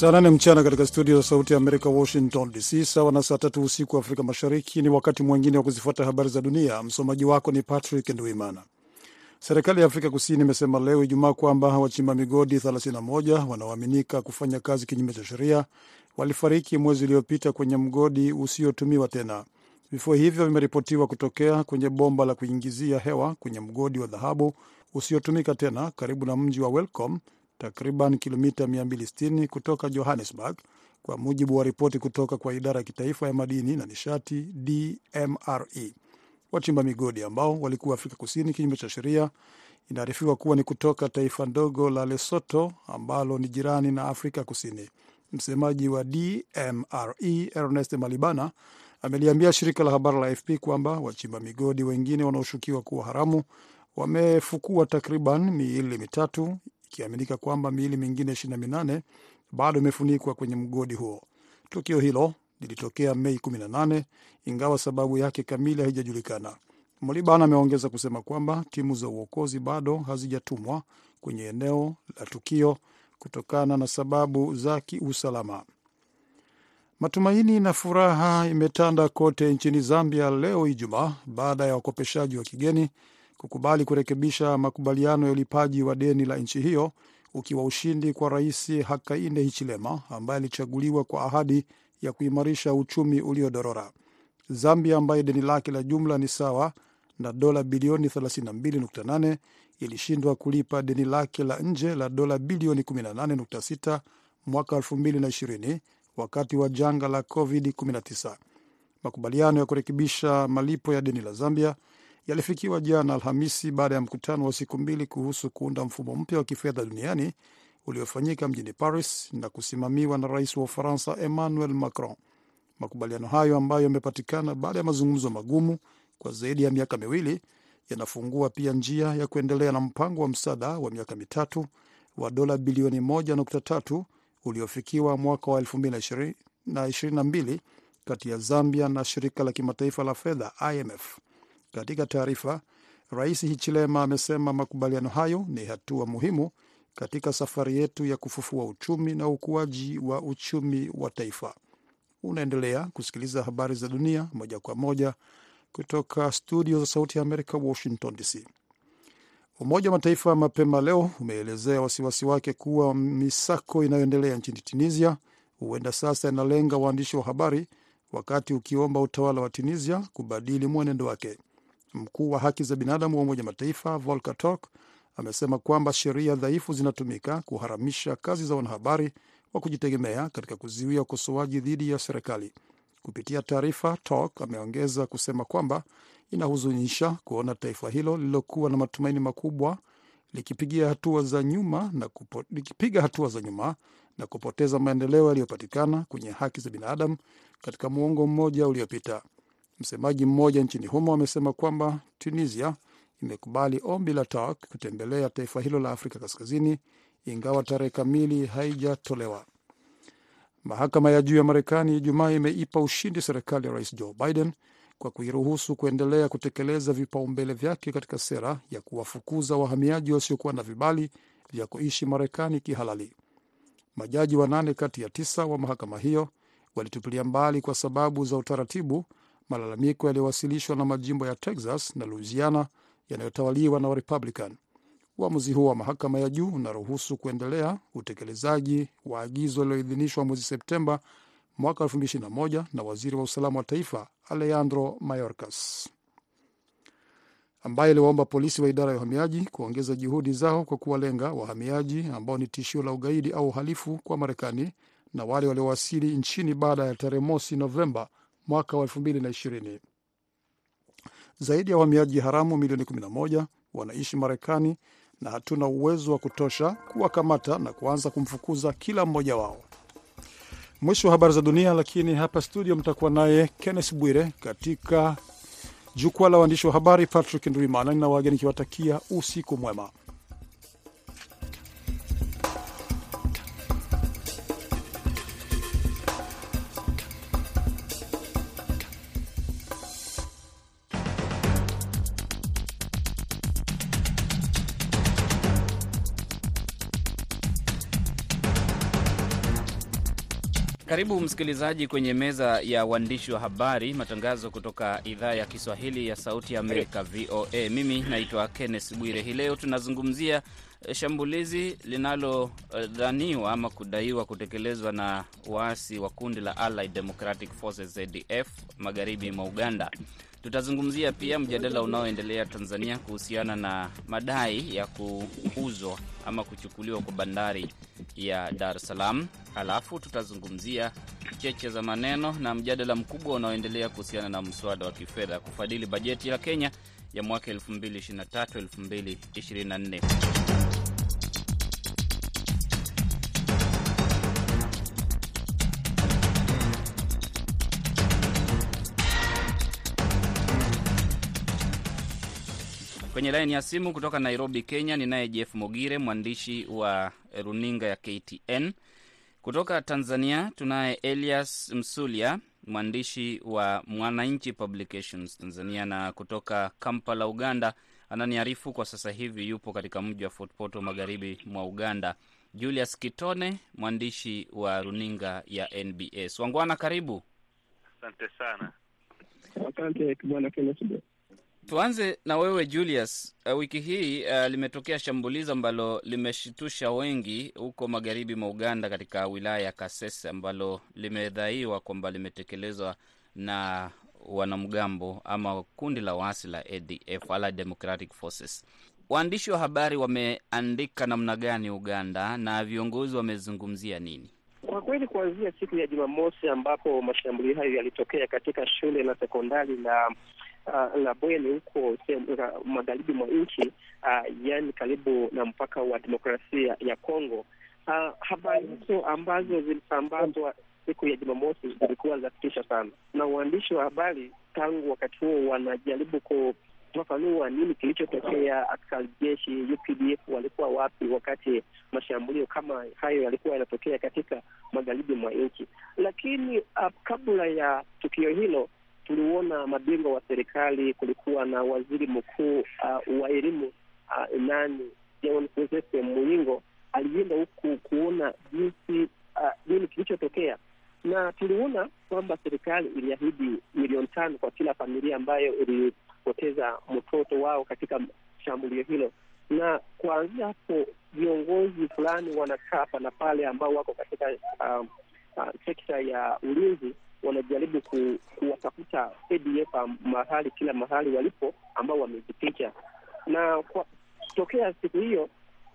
Saa nane mchana katika studio za Sauti ya Amerika, Washington DC, sawa na saa tatu usiku wa Afrika Mashariki. Ni wakati mwingine wa kuzifuata habari za dunia. Msomaji wako ni Patrick Nduimana. Serikali ya Afrika Kusini imesema leo Ijumaa kwamba wachimba migodi 31 wanaoaminika kufanya kazi kinyume cha sheria walifariki mwezi uliopita kwenye mgodi usiotumiwa tena. Vifo hivyo vimeripotiwa kutokea kwenye bomba la kuingizia hewa kwenye mgodi wa dhahabu usiotumika tena karibu na mji wa Welcome, takriban kilomita 260 kutoka Johannesburg, kwa mujibu wa ripoti kutoka kwa idara ya kitaifa ya madini na nishati DMRE. Wachimba migodi ambao walikuwa Afrika Kusini kinyume cha sheria inaarifiwa kuwa ni kutoka taifa ndogo la Lesotho ambalo ni jirani na Afrika Kusini. Msemaji wa DMRE Ernest Malibana ameliambia shirika la habari la AFP kwamba wachimba migodi wengine wanaoshukiwa kuwa haramu wamefukua takriban miili mitatu, ikiaminika kwamba miili mingine 28 bado imefunikwa kwenye mgodi huo. Tukio hilo lilitokea Mei 18 ingawa sababu yake kamili haijajulikana. Molibana ameongeza kusema kwamba timu za uokozi bado hazijatumwa kwenye eneo la tukio kutokana na sababu za kiusalama. Matumaini na furaha imetanda kote nchini Zambia leo Ijumaa baada ya wakopeshaji wa kigeni kukubali kurekebisha makubaliano ya ulipaji wa deni la nchi hiyo, ukiwa ushindi kwa Rais Hakainde Hichilema ambaye alichaguliwa kwa ahadi ya kuimarisha uchumi uliodorora. Zambia ambaye deni lake la jumla ni sawa na dola bilioni 32.8 ilishindwa kulipa deni lake la nje la dola bilioni 18.6 mwaka 2020 wakati wa janga la COVID-19. Makubaliano ya kurekebisha malipo ya deni la Zambia yalifikiwa jana Alhamisi baada ya mkutano wa siku mbili kuhusu kuunda mfumo mpya wa kifedha duniani uliofanyika mjini Paris na kusimamiwa na rais wa Ufaransa Emmanuel Macron. Makubaliano hayo ambayo yamepatikana baada ya mazungumzo magumu kwa zaidi ya miaka miwili yanafungua pia njia ya kuendelea na mpango wa msaada wa miaka mitatu wa dola bilioni 1.3 uliofikiwa mwaka wa 2022 kati ya Zambia na shirika la kimataifa la fedha IMF. Katika taarifa, Rais Hichilema amesema makubaliano hayo ni hatua muhimu katika safari yetu ya kufufua uchumi na ukuaji wa uchumi wa taifa. Unaendelea kusikiliza habari za dunia moja kwa moja kutoka studio za Sauti ya Amerika, Washington DC. Umoja wa Mataifa mapema leo umeelezea wasiwasi wake kuwa misako inayoendelea nchini Tunisia huenda sasa inalenga waandishi wa habari, wakati ukiomba utawala wa Tunisia kubadili mwenendo wake. Mkuu wa haki za binadamu wa Umoja Mataifa Volker Turk amesema kwamba sheria dhaifu zinatumika kuharamisha kazi za wanahabari wa kujitegemea katika kuzuia ukosoaji dhidi ya serikali. Kupitia taarifa, Turk ameongeza kusema kwamba inahuzunisha kuona taifa hilo lililokuwa na matumaini makubwa likipiga hatua za nyuma na kupo, likipiga hatua za nyuma na kupoteza maendeleo yaliyopatikana kwenye haki za binadamu katika muongo mmoja uliopita. Msemaji mmoja nchini humo amesema kwamba Tunisia imekubali ombi la Turk kutembelea taifa hilo la Afrika Kaskazini, ingawa tarehe kamili haijatolewa. Mahakama ya juu ya Marekani Ijumaa imeipa ushindi serikali ya rais Joe Biden kwa kuiruhusu kuendelea kutekeleza vipaumbele vyake katika sera ya kuwafukuza wahamiaji wasiokuwa na vibali vya kuishi Marekani kihalali. Majaji wanane kati ya tisa wa mahakama hiyo walitupilia mbali kwa sababu za utaratibu malalamiko yaliyowasilishwa na majimbo ya Texas na Louisiana yanayotawaliwa na Warepublican. Uamuzi huo wa mahakama ya juu unaruhusu kuendelea utekelezaji wa agizo lililoidhinishwa mwezi Septemba mwaka 2021 na waziri wa usalama wa taifa Alejandro Mayorkas, ambaye aliwaomba polisi wa idara ya uhamiaji kuongeza juhudi zao kwa kuwalenga wahamiaji ambao ni tishio la ugaidi au uhalifu kwa Marekani na wale waliowasili nchini baada ya tarehe mosi Novemba mwaka wa 2020. Zaidi ya wahamiaji haramu milioni 11 wanaishi Marekani na hatuna uwezo wa kutosha kuwakamata na kuanza kumfukuza kila mmoja wao. Mwisho wa habari za dunia, lakini hapa studio mtakuwa naye Kenneth Bwire katika jukwaa la waandishi wa habari. Patrick Ndwimana na wageni nikiwatakia usiku mwema. Karibu msikilizaji kwenye meza ya waandishi wa habari, matangazo kutoka idhaa ya Kiswahili ya Sauti ya Amerika, VOA. Mimi naitwa Kenneth Bwire. Hii leo tunazungumzia shambulizi linalodhaniwa ama kudaiwa kutekelezwa na waasi wa kundi la Allied Democratic Forces ADF magharibi mwa Uganda. Tutazungumzia pia mjadala unaoendelea Tanzania kuhusiana na madai ya kuuzwa ama kuchukuliwa kwa bandari ya Dar es Salaam. Halafu tutazungumzia cheche za maneno na mjadala mkubwa unaoendelea kuhusiana na mswada wa kifedha kufadhili bajeti ya Kenya ya mwaka 2023 2024. Kwenye laini ya simu kutoka Nairobi, Kenya, ninaye Jeff Mogire, mwandishi wa runinga ya KTN. Kutoka Tanzania tunaye Elias Msulia, mwandishi wa Mwananchi Publications Tanzania, na kutoka Kampala, Uganda, ananiarifu kwa sasa hivi yupo katika mji wa Fort Portal, magharibi mwa Uganda, Julius Kitone, mwandishi wa runinga ya NBS. Wangwana, karibu. Asante sana. Asante bwana Kenneth. Tuanze na wewe Julius. Uh, wiki hii uh, limetokea shambulizi ambalo limeshitusha wengi huko magharibi mwa Uganda katika wilaya ya Kasese ambalo limedhaiwa kwamba limetekelezwa na wanamgambo ama kundi la waasi la ADF, Allied Democratic Forces. Waandishi wa habari wameandika namna gani Uganda na viongozi wamezungumzia nini? Kwa kweli kuanzia siku ya Jumamosi ambapo mashambulio hayo yalitokea katika shule la sekondari la Uh, la Bweni huko magharibi mwa nchi uh, yaani karibu na mpaka wa demokrasia ya Kongo. Uh, habari hizo ambazo zilisambazwa siku ya Jumamosi zilikuwa za kutisha sana, na waandishi wa habari tangu wakati huo wanajaribu kufafanua nini kilichotokea. Askari jeshi UPDF walikuwa wapi wakati mashambulio kama hayo yalikuwa yanatokea katika magharibi mwa nchi? Lakini uh, kabla ya tukio hilo tuliona mabingwa wa serikali. Kulikuwa na waziri mkuu uh, wa elimu uh, nani John Muyingo alienda huku kuona jinsi uh, nini kilichotokea, na tuliona kwamba serikali iliahidi milioni tano kwa kila familia ambayo ilipoteza mtoto wao katika shambulio hilo, na kuanzia hapo viongozi fulani wanakaa hapa na pale ambao wako katika uh, uh, sekta ya ulinzi wanajaribu ku, kuwatafuta ADF mahali kila mahali walipo ambao wamejificha, na kwa tokea siku hiyo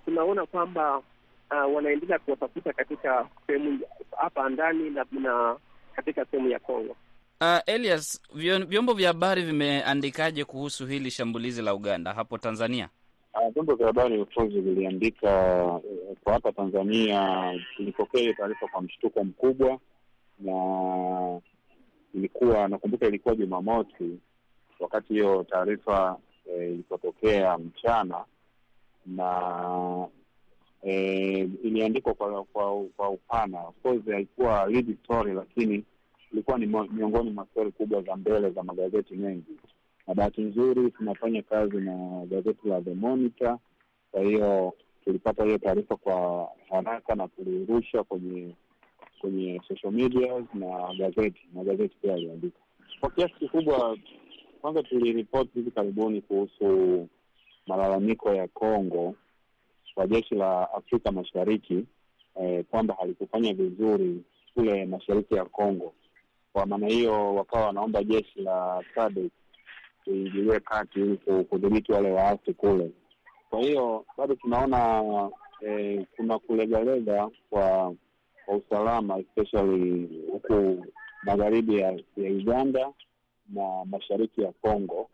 tunaona kwamba uh, wanaendelea kuwatafuta katika sehemu hapa ndani na, na katika sehemu ya Kongo. Uh, Elias, vyombo vya habari vimeandikaje kuhusu hili shambulizi la Uganda hapo Tanzania? Vyombo vya habari ufunzi viliandika kwa hapa Tanzania, tulipokea hiyo taarifa kwa mshtuko mkubwa na ilikuwa nakumbuka, ilikuwa Jumamosi wakati hiyo taarifa e, ilipotokea mchana, na e, iliandikwa kwa, kwa kwa upana. Of course haikuwa lead story, lakini ilikuwa ni miongoni mwa stori kubwa za mbele za magazeti mengi, na bahati nzuri tunafanya kazi na gazeti la The Monitor, kwa hiyo tulipata hiyo taarifa kwa haraka na tulirusha kwenye kwenye social media na gazeti na gazeti pia aliandika kwa kiasi kikubwa. Kwanza tuliripoti hivi karibuni kuhusu malalamiko ya Kongo kwa jeshi la Afrika Mashariki eh, kwamba halikufanya vizuri kule mashariki ya Kongo. Kwa maana hiyo, wakawa wanaomba jeshi la SADC liingilie kati ili kudhibiti wale waasi kule. Kwa hiyo bado tunaona eh, kuna kulegalega kwa kwa usalama especially huku magharibi ya, ya Uganda na mashariki ya Kongo,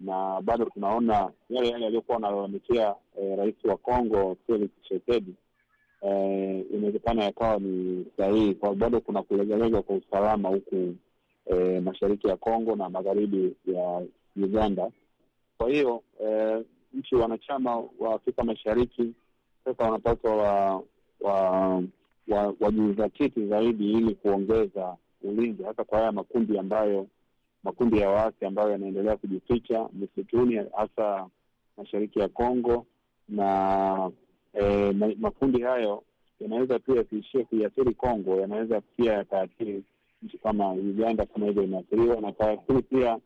na bado tunaona yale yale yaliyokuwa wanalalamikia eh, rais wa Kongo Felix Tshisekedi eh, inawezekana yakawa ni sahihi, kwa bado kuna kulegalega kwa usalama huku eh, mashariki ya Kongo na magharibi ya Uganda. Kwa hiyo eh, nchi wanachama wa Afrika Mashariki sasa wanapaswa wa, wa wajizatiti zaidi ili kuongeza ulinzi hasa kwa haya makundi ambayo makundi ya waasi ambayo yanaendelea kujificha misituni hasa mashariki ya Kongo na e, makundi hayo yanaweza pia yasiishie kuiathiri Kongo, yanaweza pia yakaathiri nchi kama Uganda kama hivyo imeathiriwa na kaathiri pia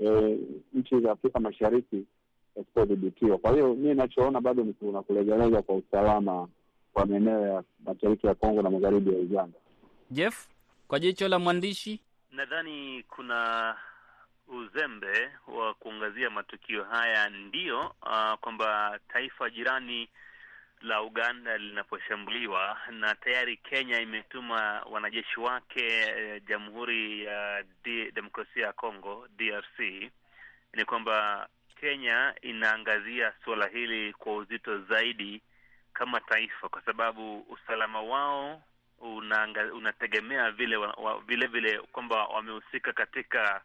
e, nchi za Afrika Mashariki yasipodhibitiwa. Kwa hiyo mi nachoona bado ni kuna kulegalega kwa usalama kwa maeneo ya mashariki ya Kongo na magharibi ya Uganda. Jeff, kwa jicho la mwandishi, nadhani kuna uzembe wa kuangazia matukio haya, ndiyo uh, kwamba taifa jirani la Uganda linaposhambuliwa na tayari Kenya imetuma wanajeshi wake eh, Jamhuri ya uh, Demokrasia ya Kongo DRC, ni kwamba Kenya inaangazia suala hili kwa uzito zaidi kama taifa, kwa sababu usalama wao unanga, unategemea vile wa, vile vile kwamba wamehusika katika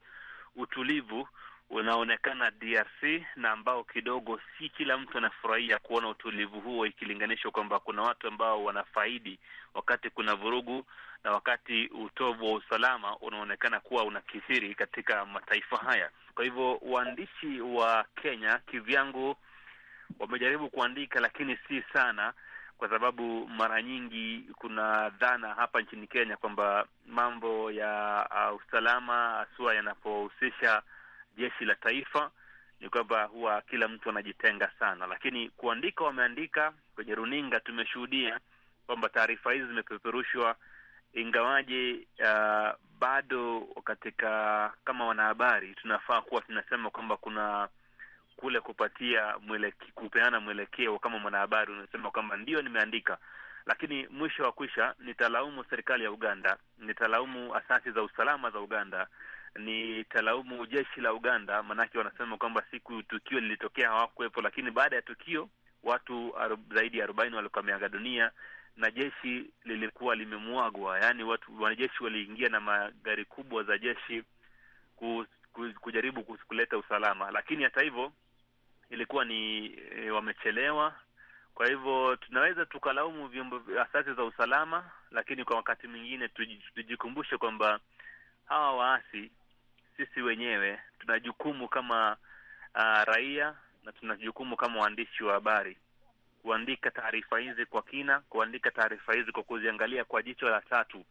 utulivu unaonekana DRC na ambao kidogo si kila mtu anafurahia kuona utulivu huo, ikilinganishwa kwamba kuna watu ambao wanafaidi wakati kuna vurugu na wakati utovu wa usalama unaonekana kuwa unakithiri katika mataifa haya. Kwa hivyo waandishi wa Kenya kivyangu wamejaribu kuandika, lakini si sana, kwa sababu mara nyingi kuna dhana hapa nchini Kenya kwamba mambo ya uh, usalama haswa yanapohusisha jeshi la taifa ni kwamba huwa kila mtu anajitenga sana, lakini kuandika, wameandika kwenye runinga. Tumeshuhudia kwamba taarifa hizi zimepeperushwa, ingawaje uh, bado katika kama wanahabari tunafaa kuwa tunasema kwamba kuna kule kupatia mweleke, kupeana mwelekeo. Kama mwanahabari unasema kwamba ndio nimeandika, lakini mwisho wa kwisha nitalaumu serikali ya Uganda, nitalaumu asasi za usalama za Uganda nitalaumu jeshi la Uganda, maanake wanasema kwamba siku tukio lilitokea hawakuwepo, lakini baada ya tukio watu zaidi ya arobaini walikuwa wameaga dunia na jeshi lilikuwa limemwagwa. Yaani watu wanajeshi waliingia na magari kubwa za jeshi ku, ku, kujaribu kuleta usalama, lakini hata hivyo ilikuwa ni e, wamechelewa. Kwa hivyo tunaweza tukalaumu vyombo asasi za usalama, lakini kwa wakati mwingine tujikumbushe kwamba hawa waasi sisi wenyewe tuna jukumu kama uh, raia na tuna jukumu kama waandishi wa habari kuandika taarifa hizi kwa kina, kuandika taarifa hizi kwa kuziangalia kwa jicho la tatu,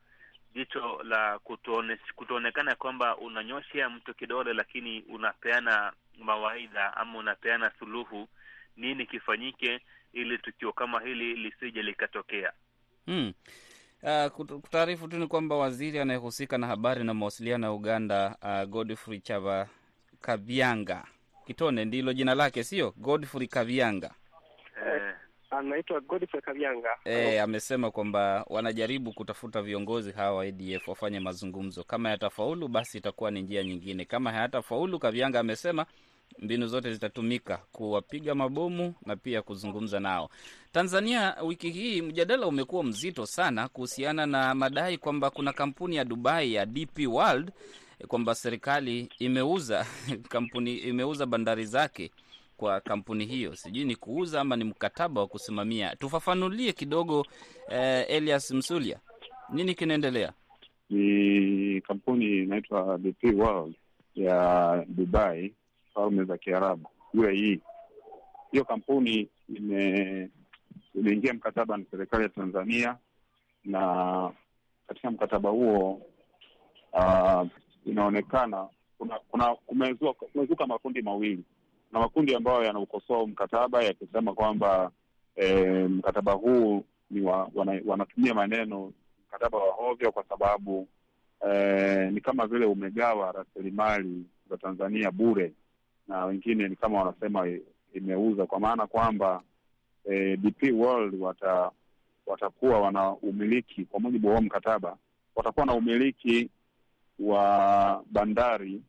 jicho la kutoone, kutoonekana kwamba unanyoshea mtu kidole, lakini unapeana mawaidha ama unapeana suluhu, nini kifanyike ili tukio kama hili lisije likatokea. hmm. Uh, kutaarifu tu ni kwamba waziri anayehusika na habari na mawasiliano ya Uganda, uh, Godfrey Chava Kavyanga Kitone ndilo jina lake, sio Godfrey Kavyanga eh, anaitwa Godfrey Kavyanga eh, amesema kwamba wanajaribu kutafuta viongozi hawa wa ADF wafanye mazungumzo. Kama yatafaulu, basi itakuwa ni njia nyingine. Kama hayatafaulu, Kavyanga amesema mbinu zote zitatumika kuwapiga mabomu na pia kuzungumza nao. Tanzania, wiki hii mjadala umekuwa mzito sana kuhusiana na madai kwamba kuna kampuni ya Dubai ya DP World kwamba serikali imeuza kampuni imeuza bandari zake kwa kampuni hiyo. Sijui ni kuuza ama ni mkataba wa kusimamia. Tufafanulie kidogo eh, Elias Msulia, nini kinaendelea? Ni kampuni inaitwa DP World ya Dubai Falme za Kiarabu UAE. Hiyo kampuni ime imeingia mkataba na serikali ya Tanzania, na katika mkataba huo uh, inaonekana kuna kuna kumezuka makundi mawili na makundi ambayo yanaukosoa mkataba yakisema kwamba eh, mkataba huu ni wa, wana, wanatumia maneno mkataba wa hovyo kwa sababu eh, ni kama vile umegawa rasilimali za Tanzania bure na wengine ni kama wanasema imeuza kwa maana kwamba e, DP World wata watakuwa wana umiliki kwa mujibu wa mkataba, watakuwa na umiliki wa bandari,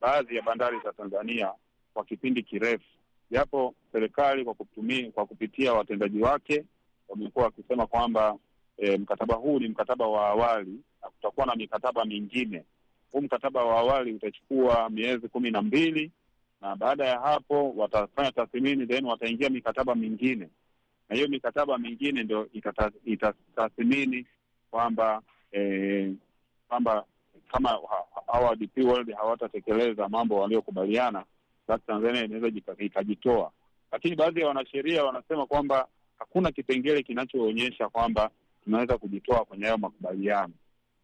baadhi ya bandari za Tanzania kwa kipindi kirefu, japo serikali kwa kutumia, kwa kupitia watendaji wake wamekuwa wakisema kwamba e, mkataba huu ni mkataba wa awali na kutakuwa na mikataba mingine. Huu mkataba wa awali utachukua miezi kumi na mbili na baada ya hapo watafanya tathmini, then wataingia mikataba mingine, na hiyo mikataba mingine ndio itatathmini kwamba eh, kwamba kama hawa World hawatatekeleza mambo waliokubaliana, basi Tanzania inaweza ikajitoa. Lakini baadhi ya wanasheria wanasema kwamba hakuna kipengele kinachoonyesha kwamba tunaweza kujitoa kwenye hayo makubaliano,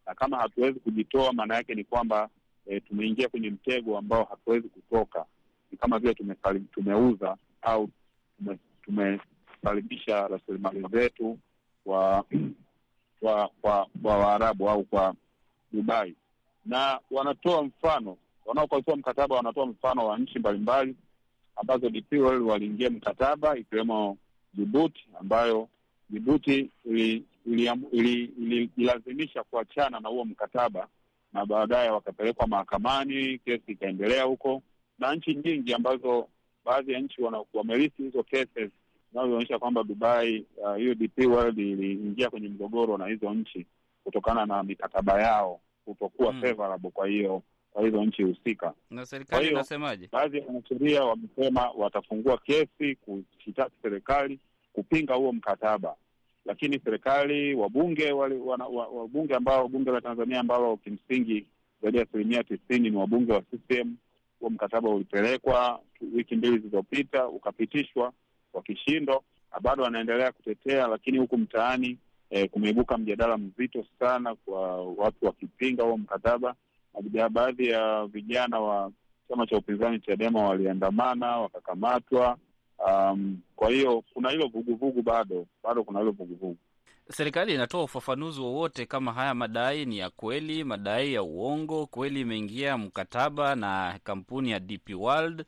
na kama hatuwezi kujitoa, maana yake ni kwamba e, tumeingia kwenye mtego ambao hatuwezi kutoka. Ni kama vile tumeuza au tume- tumesalibisha rasilimali zetu kwa kwa kwa Waarabu au kwa Dubai, na wanatoa mfano, wanaokosoa mkataba wanatoa mfano wa nchi mbalimbali ambazo DP waliingia mkataba ikiwemo Jibuti, ambayo Jibuti ililazimisha ili, ili, ili kuachana na huo mkataba na baadaye wakapelekwa mahakamani, kesi ikaendelea huko, na nchi nyingi ambazo baadhi ya nchi wamelisi hizo cases zinazoonyesha kwamba Dubai hiyo uh, DP World iliingia kwenye mgogoro na hizo nchi kutokana na mikataba yao kutokuwa Mm. favorable kwa hiyo kwa hizo nchi husika. Na serikali inasemaje? Baadhi ya wanasheria wamesema watafungua kesi kushitaki serikali kupinga huo mkataba, lakini serikali, wabunge wale, wana, wabunge ambao bunge la Tanzania ambalo kimsingi zaidi ya asilimia tisini ni wabunge wa CCM, huo mkataba ulipelekwa wiki mbili zilizopita ukapitishwa kwa kishindo, bado wanaendelea kutetea, lakini huku mtaani e, kumeibuka mjadala mzito sana kwa watu wakipinga huo mkataba baadhi ya vijana wa chama cha upinzani Chadema waliandamana wakakamatwa. Um, kwa hiyo kuna hilo vuguvugu bado bado kuna hilo vuguvugu. Serikali inatoa ufafanuzi wowote kama haya madai ni ya kweli, madai ya uongo, kweli imeingia mkataba na kampuni ya DP World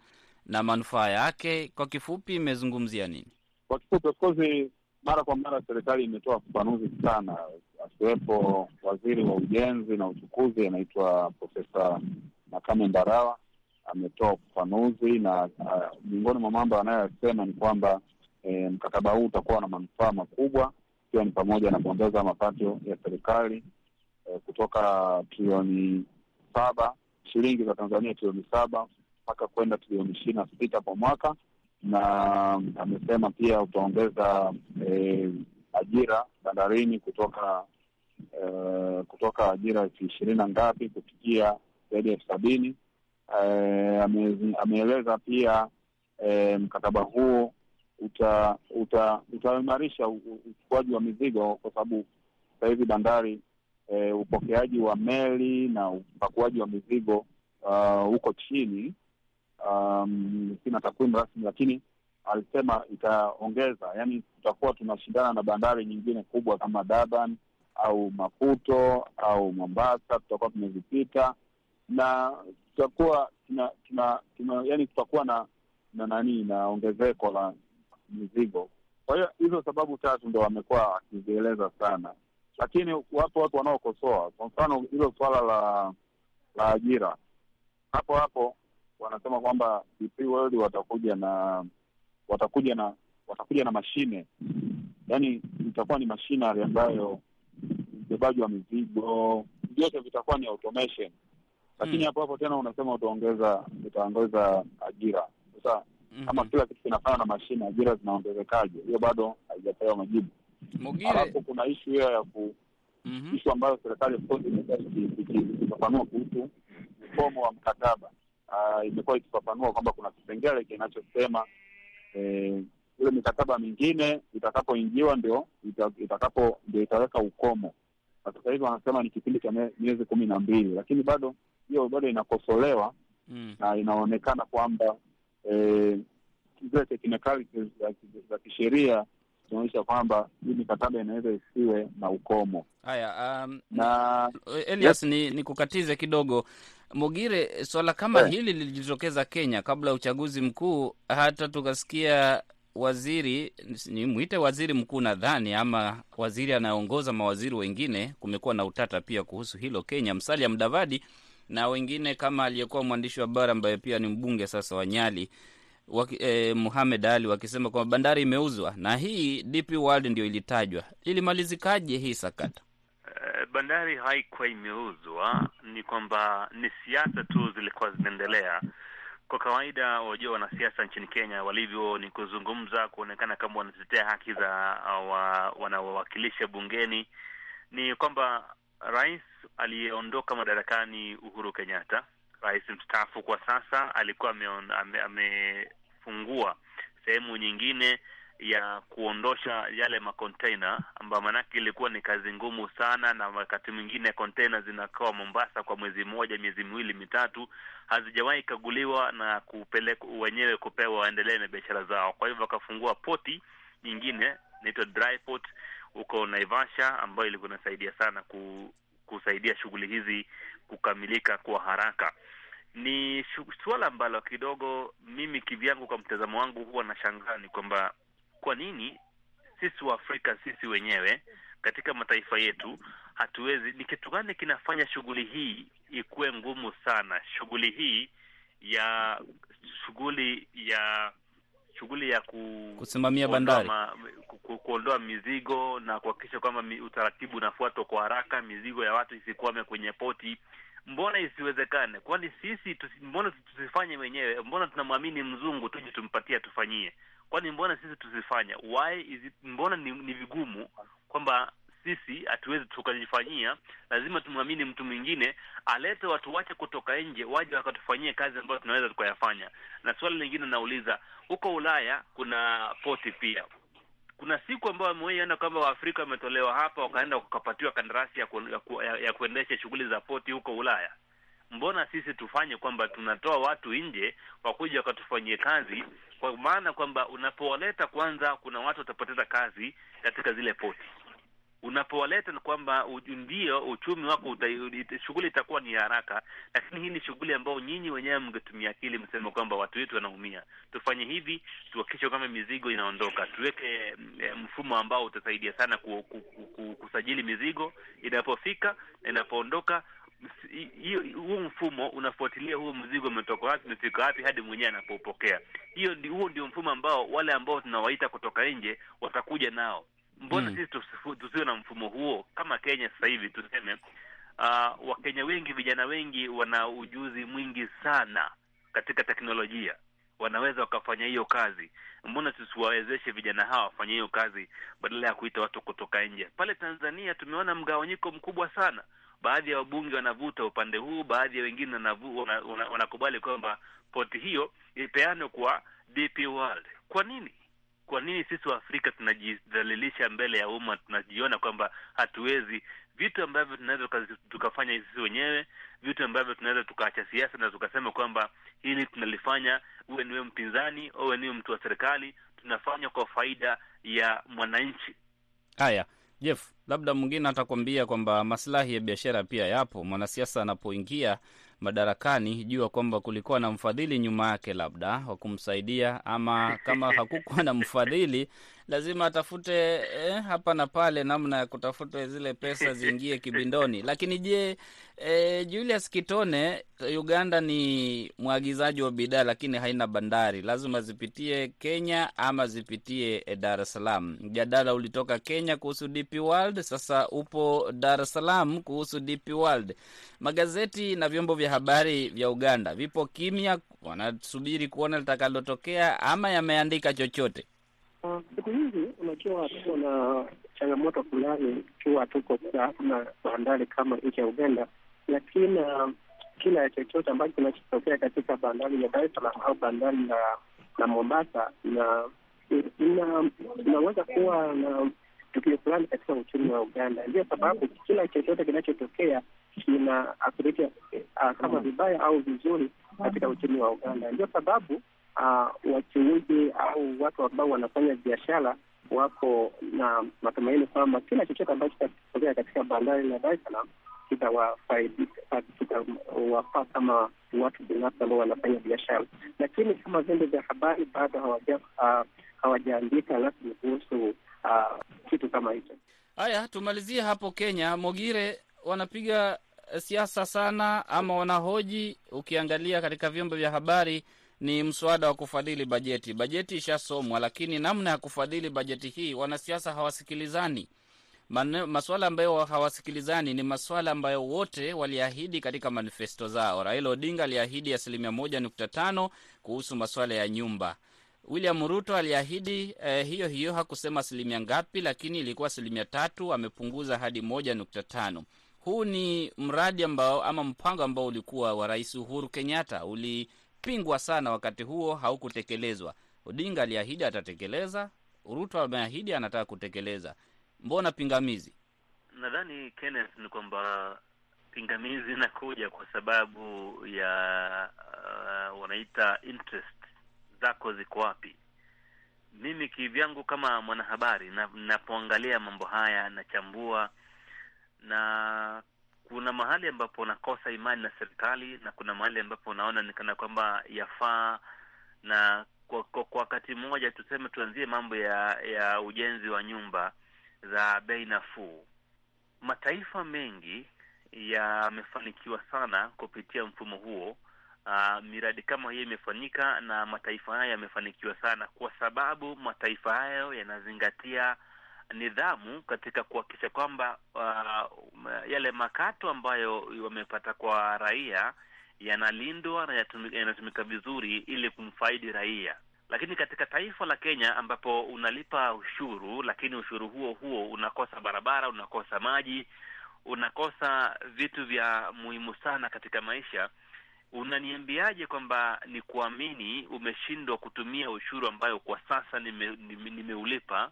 na manufaa yake? Kwa kifupi, imezungumzia nini? Kwa kifupi, of course, mara kwa mara serikali imetoa ufafanuzi sana, akiwepo waziri wa ujenzi na uchukuzi anaitwa Profesa Makame Mbarawa ametoa ufafanuzi na miongoni mwa mambo anayoyasema ni kwamba eh, mkataba huu utakuwa na manufaa makubwa ikiwa ni pamoja na kuongeza mapato ya serikali eh, kutoka trilioni saba shilingi za Tanzania trilioni saba mpaka kwenda trilioni ishirini na sita kwa mwaka na amesema pia utaongeza eh, ajira bandarini kutoka eh, kutoka ajira elfu ishirini na ngapi kufikia zaidi ya elfu sabini. Eh, ameeleza pia eh, mkataba huo uta uta utaimarisha u- u- uchukuaji wa mizigo kwa sababu sasa hivi bandari e, upokeaji wa meli na upakuaji wa mizigo uh, uko chini. Um, sina takwimu rasmi, lakini alisema itaongeza, yani tutakuwa tunashindana na bandari nyingine kubwa kama Durban au Maputo au Mombasa, tutakuwa tumezipita na tutakuwa tuna, tuna, tuna yani tutakuwa na na nani na ongezeko la mizigo. Kwa hiyo hizo sababu tatu ndo wamekuwa wakizieleza sana, lakini wapo watu wanaokosoa. Kwa mfano hilo suala la la ajira, hapo hapo wanasema kwamba DP World watakuja na watakuja na watakuja na mashine, yaani itakuwa ni mashinari ambayo ubebaji wa mizigo vyote vitakuwa ni automation, lakini Mm. hapo hapo tena unasema utaongeza utaongeza ajira. Sasa kama Mhm. kila kitu kinafanywa na mashine, ajira zinaongezekaje? Hiyo bado haijapewa majibu. Alafu kuna ishu hiyo ya ku mhm. ishu ambayo serikali ikifafanua kuhusu mfumo wa mkataba. uh, imekuwa ikifafanua kwamba kuna kipengele kinachosema eh, ile mikataba mingine itakapoingiwa ndio itakapo ndio itaweka ukomo, na sasa hivi wanasema ni kipindi cha miezi kumi na mbili, lakini bado hiyo bado inakosolewa Mm. na inaonekana kwamba eh, zile technicalities za kisheria zinaonyesha kwamba hii mikataba inaweza isiwe na ukomo Haya, um, na Elias ni, ni nikukatize kidogo Mugire, swala kama yeah. hili lilijitokeza Kenya kabla ya uchaguzi mkuu, hata tukasikia waziri ni mwite waziri mkuu nadhani, ama waziri anayeongoza mawaziri wengine. Kumekuwa na utata pia kuhusu hilo Kenya, Musalia Mudavadi na wengine kama aliyekuwa mwandishi wa habari ambaye pia ni mbunge sasa wa Nyali eh, Muhamed Ali wakisema kwamba bandari imeuzwa na hii DP World ndio ilitajwa. Ilimalizikaje hii sakata? Eh, bandari haikuwa imeuzwa, ni kwamba ni siasa tu zilikuwa zinaendelea. Kwa kawaida, wajua wanasiasa nchini Kenya walivyo ni kuzungumza, kuonekana kama wanatetea haki za wa, wanaowakilisha bungeni. Ni kwamba rais aliyeondoka madarakani Uhuru Kenyatta, rais mstaafu kwa sasa, alikuwa amefungua ame- sehemu nyingine ya kuondosha yale makonteina ambayo maanake ilikuwa ni kazi ngumu sana, na wakati mwingine kontena zinakaa Mombasa kwa mwezi mmoja, miezi miwili mitatu, hazijawahi kaguliwa na kupelekwa wenyewe kupewa waendelee na biashara zao. Kwa hivyo wakafungua poti nyingine inaitwa dry port huko Naivasha, ambayo ilikuwa inasaidia sana ku, kusaidia shughuli hizi kukamilika kwa haraka. Ni suala ambalo kidogo mimi kivyangu, kwa mtazamo wangu, huwa nashangaa ni kwamba kwa nini sisi wa Afrika sisi wenyewe katika mataifa yetu hatuwezi, ni kitu gani kinafanya shughuli hii ikuwe ngumu sana? Shughuli hii ya shughuli ya shughuli ya ku, kusimamia bandari ku, ku, kuondoa mizigo na kuhakikisha kwamba utaratibu unafuatwa kwa haraka, mizigo ya watu isikwame kwenye poti. Mbona isiwezekane? Kwani sisi tusi, mbona tusifanye wenyewe? Mbona tunamwamini mzungu tuje tumpatie atufanyie? Kwani mbona sisi tusifanya? Why is it, mbona ni, ni vigumu kwamba sisi hatuwezi tukajifanyia? Lazima tumwamini mtu mwingine alete watu wache kutoka nje waje wakatufanyie kazi ambayo tunaweza tukayafanya. Na swali lingine nauliza, huko Ulaya kuna poti pia kuna siku ambayo amewaiona kwamba Waafrika wametolewa hapa wakaenda wakapatiwa kandarasi ya, ku, ya, ku, ya, ya kuendesha shughuli za poti huko Ulaya. Mbona sisi tufanye kwamba tunatoa watu nje wakuja wakatufanyie kazi? Kwa maana kwamba unapowaleta kwanza, kuna watu watapoteza kazi katika zile poti. Unapowaleta ni kwamba ndio uchumi wako, shughuli itakuwa ni haraka, lakini hii ni shughuli ambayo nyinyi wenyewe mngetumia akili, msema kwamba watu wetu wanaumia, tufanye hivi, tuhakikishe kama mizigo inaondoka, tuweke mfumo ambao utasaidia sana ku, ku, ku, kusajili mizigo inapofika na inapoondoka. huu mfumo unafuatilia huo mzigo umetoka wapi, umefika wapi, hadi mwenyewe anapopokea. Hiyo huo ndio mfumo ambao wale ambao tunawaita kutoka nje watakuja nao. Mbona mm. sisi tusiwe na mfumo huo kama Kenya sasa hivi? Tuseme uh, Wakenya wengi, vijana wengi wana ujuzi mwingi sana katika teknolojia, wanaweza wakafanya hiyo kazi. Mbona tusiwawezeshe vijana hawa wafanye hiyo kazi badala ya kuita watu kutoka nje? Pale Tanzania tumeona mgawanyiko mkubwa sana. Baadhi ya wabunge wanavuta upande huu, baadhi ya wengine wanakubali kwamba poti hiyo ipeanwe kwa DP World. Kwa nini? Kwa nini sisi wa Afrika tunajidhalilisha mbele ya umma? Tunajiona kwamba hatuwezi vitu ambavyo tunaweza tukafanya sisi wenyewe, vitu ambavyo tunaweza tukaacha siasa na tukasema kwamba hili tunalifanya, uwe niwe mpinzani, uwe niwe mtu wa serikali, tunafanya kwa faida ya mwananchi. Haya, Jeff, labda mwingine atakwambia kwamba maslahi ya biashara pia yapo. Mwanasiasa anapoingia madarakani, jua kwamba kulikuwa na mfadhili nyuma yake, labda wa kumsaidia, ama kama hakukuwa na mfadhili, lazima atafute eh, hapa na pale namna ya kutafuta zile pesa ziingie kibindoni. Lakini je, eh, Julius Kitone, Uganda ni mwagizaji wa bidhaa lakini haina bandari, lazima zipitie Kenya ama zipitie eh, Dar es Salaam. Mjadala ulitoka Kenya kuhusu DP World, sasa upo Dar es Salaam kuhusu DP World. Magazeti na vyombo vya habari vya Uganda vipo kimya, wanasubiri kuona litakalotokea ama yameandika chochote? Siku hizi unajua, tuko na changamoto fulani ikiwa tuko hatuna bandari kama nchi ya Uganda, lakini kila chochote ambacho kinachotokea katika bandari ya Dar es Salaam au bandari la Mombasa na inaweza kuwa na tukio fulani katika uchumi wa Uganda. Ndio sababu kila chochote kinachotokea kina athirika uh, kama vibaya au vizuri katika uchumi wa Uganda. Ndio sababu uh, wachuuzi au watu ambao wanafanya biashara wako na matumaini kwamba kila chochote ambacho kitatokea katika bandari la Dar es Salaam kitawafaa kama watu binafsi ambao wanafanya biashara, lakini kama vyombo vya habari bado hawaja uh, hawajaandika rasmi kuhusu uh, kitu kama hicho. Haya, tumalizie hapo Kenya. Mogire, wanapiga siasa sana ama wanahoji? Ukiangalia katika vyombo vya habari ni mswada wa kufadhili bajeti. Bajeti ishasomwa, lakini namna ya kufadhili bajeti hii wanasiasa hawasikilizani. Maswala ambayo hawasikilizani ni maswala ambayo wote waliahidi katika manifesto zao. Raila Odinga aliahidi asilimia moja nukta tano kuhusu maswala ya nyumba. William Ruto aliahidi eh, hiyo hiyo, hakusema asilimia ngapi, lakini ilikuwa asilimia tatu, amepunguza hadi moja nukta tano. Huu ni mradi ambao ama mpango ambao ulikuwa wa Rais Uhuru Kenyatta, ulipingwa sana wakati huo, haukutekelezwa. Odinga aliahidi atatekeleza, Ruto ameahidi anataka kutekeleza, mbona pingamizi? Nadhani Kenneth, ni kwamba pingamizi inakuja kwa sababu ya uh, wanaita interest zako ziko wapi. Mimi kivyangu kama mwanahabari na napoangalia mambo haya nachambua, na kuna mahali ambapo unakosa imani na serikali na kuna mahali ambapo unaona ni kana kwamba yafaa, na kwa, kwa, kwa wakati mmoja tuseme tuanzie mambo ya ya ujenzi wa nyumba za bei nafuu. Mataifa mengi yamefanikiwa sana kupitia mfumo huo. Uh, miradi kama hiyo imefanyika na mataifa hayo yamefanikiwa sana kwa sababu mataifa hayo yanazingatia nidhamu katika kuhakikisha kwamba uh, yale makato ambayo wamepata kwa raia yanalindwa na yanatumika vizuri ili kumfaidi raia. Lakini katika taifa la Kenya ambapo unalipa ushuru, lakini ushuru huo huo unakosa barabara, unakosa maji, unakosa vitu vya muhimu sana katika maisha, unaniambiaje kwamba ni kuamini umeshindwa kutumia ushuru ambayo kwa sasa nime, nime, nimeulipa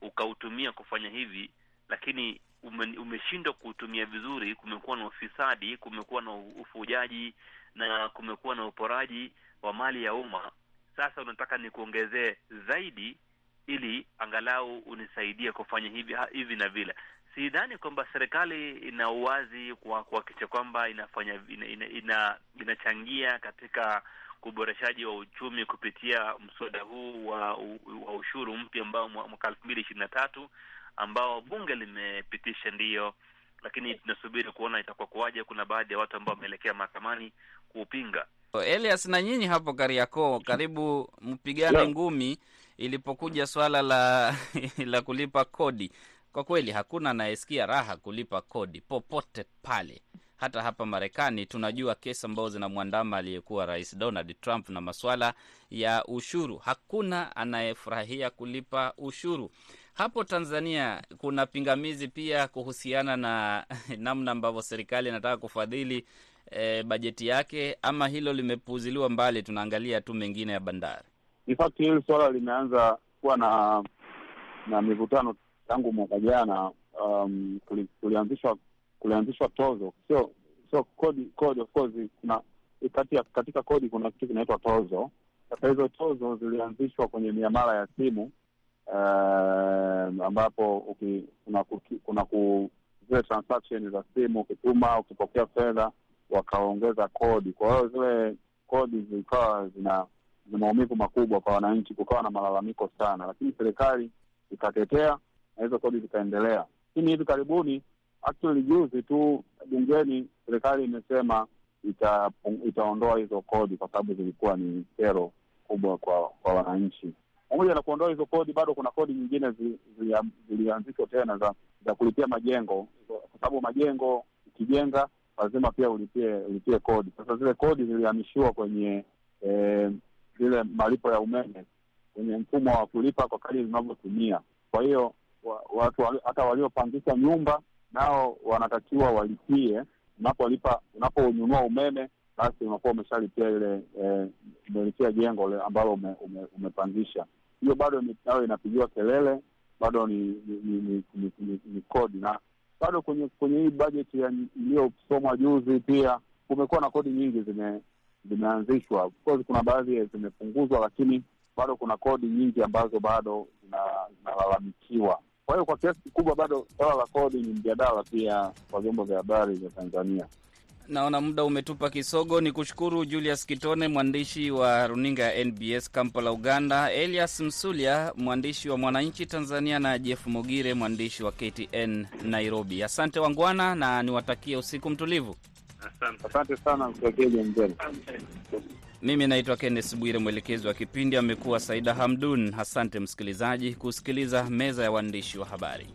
ukautumia kufanya hivi, lakini ume, umeshindwa kuutumia vizuri. Kumekuwa na ufisadi, kumekuwa na ufujaji na kumekuwa na uporaji wa mali ya umma. Sasa unataka nikuongezee zaidi ili angalau unisaidie kufanya hivi hivi na vile. Sidhani kwamba serikali ina uwazi kwa kuhakikisha kwamba inafanya ina, ina, ina, inachangia katika uboreshaji wa uchumi kupitia mswada huu wa, wa ushuru mpya ambao mwaka elfu mbili ishirini na tatu ambao bunge limepitisha ndiyo, lakini tunasubiri kuona itakuwa kuwaje. Kuna baadhi ya watu ambao wameelekea mahakamani kuupinga. Elias, na nyinyi hapo Kariakoo karibu mpigane Yeah. ngumi ilipokuja swala la la kulipa kodi. Kwa kweli hakuna anayesikia raha kulipa kodi popote pale. Hata hapa Marekani tunajua kesi ambazo zinamwandama aliyekuwa Rais Donald Trump na maswala ya ushuru. Hakuna anayefurahia kulipa ushuru. Hapo Tanzania kuna pingamizi pia kuhusiana na namna ambavyo serikali inataka kufadhili e, bajeti yake, ama hilo limepuuziliwa mbali, tunaangalia tu mengine ya bandari. In fact hili suala limeanza kuwa na na mivutano tangu mwaka jana. Um, kuli- kulianzishwa kulianzishwa tozo, sio sio kodi. Kodi of course kuna kati ya katika kodi kuna kitu kinaitwa tozo. Sasa hizo tozo zilianzishwa kwenye miamala ya simu uh, ambapo uki, kuna, kuna ku, zile transaction za simu ukituma ukipokea fedha wakaongeza kodi. Kwa hiyo zile kodi zilikawa zina maumivu makubwa kwa wananchi, kukawa na malalamiko sana, lakini serikali ikatetea na hizo kodi zikaendelea. Lakini hivi karibuni, actually juzi tu bungeni, serikali imesema ita, itaondoa hizo kodi kwa sababu zilikuwa ni kero kubwa kwa kwa wananchi. Pamoja na kuondoa hizo kodi, bado kuna kodi nyingine zi- zili- zilianzishwa tena za za kulipia majengo, kwa sababu majengo ukijenga lazima pia ulipie ulipie kodi. Sasa zile kodi zilihamishiwa kwenye eh, zile malipo ya umeme kwenye mfumo wa kulipa kwa kadri zinavyotumia. Kwa hiyo wa, watu hata waliopangisha nyumba nao wanatakiwa walipie. Unapolipa, unaponunua umeme, basi unakuwa umeshalipia ile eh, umelipia jengo le- ambalo ume, ume, umepangisha. Hiyo bado nayo inapigiwa kelele, bado ni ni, ni, ni, ni, ni, kodi na bado kwenye kwenye hii bajeti iliyosomwa juzi pia kumekuwa na kodi nyingi zime zimeanzishwa. Course kuna baadhi zimepunguzwa, lakini bado kuna kodi nyingi ambazo bado zina- zinalalamikiwa. Kwa hiyo kwa kiasi kikubwa bado swala la kodi ni mjadala pia kwa vyombo vya habari vya Tanzania. Naona muda umetupa kisogo. Ni kushukuru Julius Kitone, mwandishi wa runinga ya NBS Kampala, Uganda, Elias Msulia, mwandishi wa Mwananchi Tanzania, na Jeff Mogire, mwandishi wa KTN Nairobi. Asante wangwana, na niwatakie usiku mtulivu. Asante. Asante sana mtekeli mzee. Mimi naitwa Kennes Bwire, mwelekezi wa kipindi amekuwa Saida Hamdun. Asante msikilizaji kusikiliza meza ya waandishi wa habari.